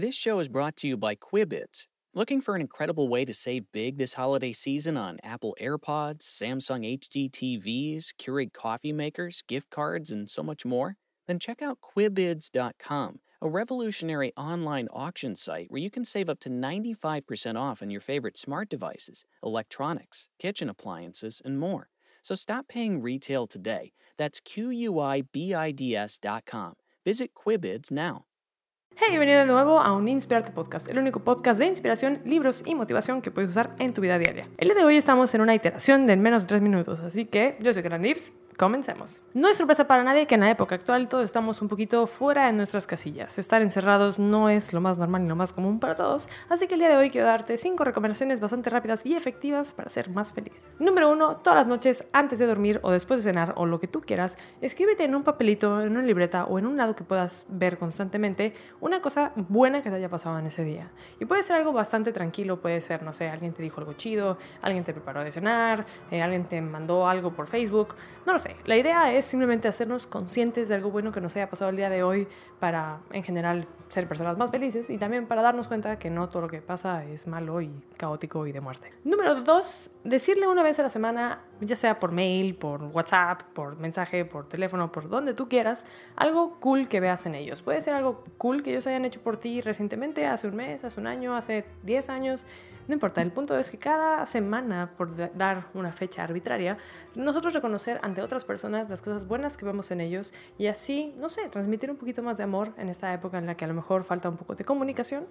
This show is brought to you by Quibids. Looking for an incredible way to save big this holiday season on Apple AirPods, Samsung HD TVs, Keurig coffee makers, gift cards, and so much more? Then check out Quibids.com, a revolutionary online auction site where you can save up to 95% off on your favorite smart devices, electronics, kitchen appliances, and more. So stop paying retail today. That's Q U I B I D S.com. Visit Quibids now. Hey, bienvenido de nuevo a un Inspirarte Podcast, el único podcast de inspiración, libros y motivación que puedes usar en tu vida diaria. El día de hoy estamos en una iteración de en menos de 3 minutos, así que yo soy Gran Comencemos. No es sorpresa para nadie que en la época actual todos estamos un poquito fuera de nuestras casillas. Estar encerrados no es lo más normal y lo más común para todos, así que el día de hoy quiero darte 5 recomendaciones bastante rápidas y efectivas para ser más feliz. Número 1. Todas las noches antes de dormir o después de cenar o lo que tú quieras, escríbete en un papelito, en una libreta o en un lado que puedas ver constantemente una cosa buena que te haya pasado en ese día. Y puede ser algo bastante tranquilo, puede ser, no sé, alguien te dijo algo chido, alguien te preparó de cenar, eh, alguien te mandó algo por Facebook, no lo la idea es simplemente hacernos conscientes de algo bueno que nos haya pasado el día de hoy para, en general, ser personas más felices y también para darnos cuenta que no todo lo que pasa es malo y caótico y de muerte. Número dos, decirle una vez a la semana, ya sea por mail, por WhatsApp, por mensaje, por teléfono, por donde tú quieras, algo cool que veas en ellos. Puede ser algo cool que ellos hayan hecho por ti recientemente, hace un mes, hace un año, hace 10 años no importa, el punto es que cada semana, por dar una fecha arbitraria, nosotros reconocer ante otras personas las cosas buenas que vemos en ellos y así, no sé, transmitir un poquito más de amor en esta época en la que a lo mejor falta un poco de comunicación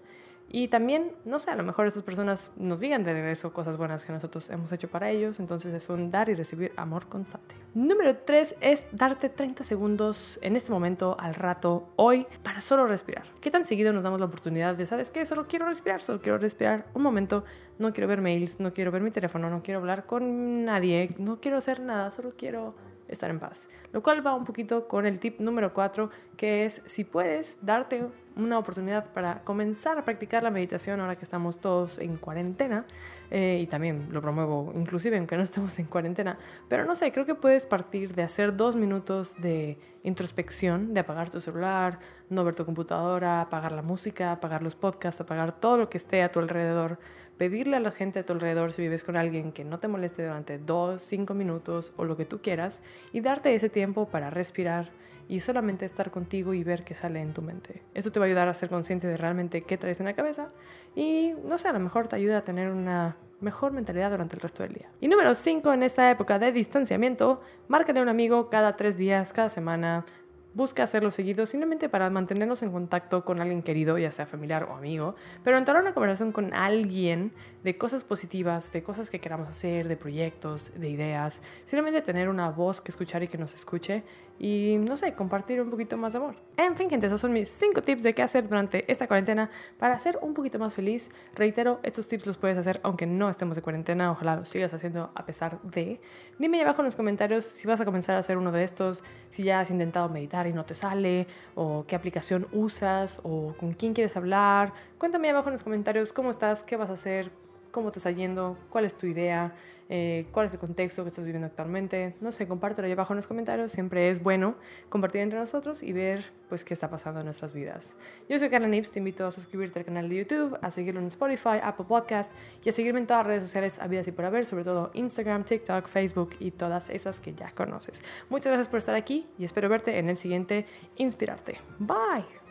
y también, no sé, a lo mejor esas personas nos digan de regreso cosas buenas que nosotros hemos hecho para ellos. Entonces es un dar y recibir amor constante. Número 3 es darte 30 segundos en este momento, al rato, hoy, para solo respirar. ¿Qué tan seguido nos damos la oportunidad de, sabes qué? Solo quiero respirar, solo quiero respirar un momento. No quiero ver mails, no quiero ver mi teléfono, no quiero hablar con nadie, no quiero hacer nada, solo quiero estar en paz. Lo cual va un poquito con el tip número 4, que es si puedes darte una oportunidad para comenzar a practicar la meditación ahora que estamos todos en cuarentena. Eh, y también lo promuevo inclusive aunque no estemos en cuarentena. Pero no sé, creo que puedes partir de hacer dos minutos de introspección, de apagar tu celular, no ver tu computadora, apagar la música, apagar los podcasts, apagar todo lo que esté a tu alrededor. Pedirle a la gente a tu alrededor si vives con alguien que no te moleste durante dos, cinco minutos o lo que tú quieras y darte ese tiempo para respirar y solamente estar contigo y ver qué sale en tu mente. Eso te va a ayudar a ser consciente de realmente qué traes en la cabeza y no sé, a lo mejor te ayuda a tener una mejor mentalidad durante el resto del día. Y número 5, en esta época de distanciamiento, márcale a un amigo cada tres días, cada semana, busca hacerlo seguido simplemente para mantenernos en contacto con alguien querido, ya sea familiar o amigo, pero entrar a una conversación con alguien de cosas positivas, de cosas que queramos hacer, de proyectos, de ideas, simplemente tener una voz que escuchar y que nos escuche y no sé, compartir un poquito más de amor. En fin, gente, esos son mis 5 tips de qué hacer durante esta cuarentena para ser un poquito más feliz. Reitero, estos tips los puedes hacer aunque no estemos de cuarentena, ojalá los sigas haciendo a pesar de. Dime ahí abajo en los comentarios si vas a comenzar a hacer uno de estos, si ya has intentado meditar y no te sale, o qué aplicación usas, o con quién quieres hablar. Cuéntame abajo en los comentarios cómo estás, qué vas a hacer, cómo te está yendo, cuál es tu idea, eh, cuál es el contexto que estás viviendo actualmente. No sé, compártelo ahí abajo en los comentarios. Siempre es bueno compartir entre nosotros y ver pues qué está pasando en nuestras vidas. Yo soy Carla Nips, te invito a suscribirte al canal de YouTube, a seguirlo en Spotify, Apple Podcast y a seguirme en todas las redes sociales habidas y por haber, sobre todo Instagram, TikTok, Facebook y todas esas que ya conoces. Muchas gracias por estar aquí y espero verte en el siguiente Inspirarte. Bye.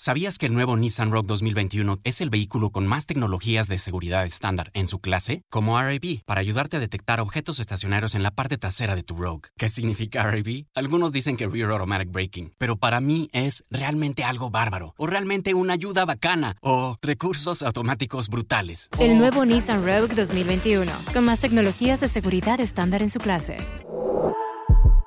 ¿Sabías que el nuevo Nissan Rogue 2021 es el vehículo con más tecnologías de seguridad estándar en su clase? Como RAB, para ayudarte a detectar objetos estacionarios en la parte trasera de tu Rogue. ¿Qué significa RAB? Algunos dicen que Rear Automatic Braking, pero para mí es realmente algo bárbaro, o realmente una ayuda bacana, o recursos automáticos brutales. El nuevo Nissan Rogue 2021, con más tecnologías de seguridad estándar en su clase.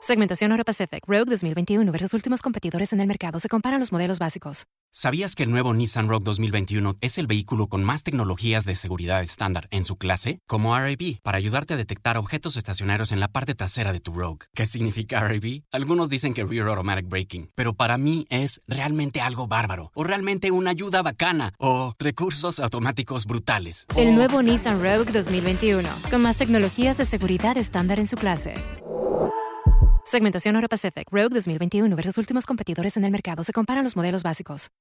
Segmentación Euro Pacific Rogue 2021 versus últimos competidores en el mercado. Se comparan los modelos básicos. ¿Sabías que el nuevo Nissan Rogue 2021 es el vehículo con más tecnologías de seguridad estándar en su clase? Como RAB, para ayudarte a detectar objetos estacionarios en la parte trasera de tu Rogue. ¿Qué significa RAB? Algunos dicen que Rear Automatic Braking, pero para mí es realmente algo bárbaro, o realmente una ayuda bacana, o recursos automáticos brutales. El nuevo Nissan Rogue 2021, con más tecnologías de seguridad estándar en su clase. Segmentación Euro Pacific Rogue 2021 versus últimos competidores en el mercado. Se comparan los modelos básicos.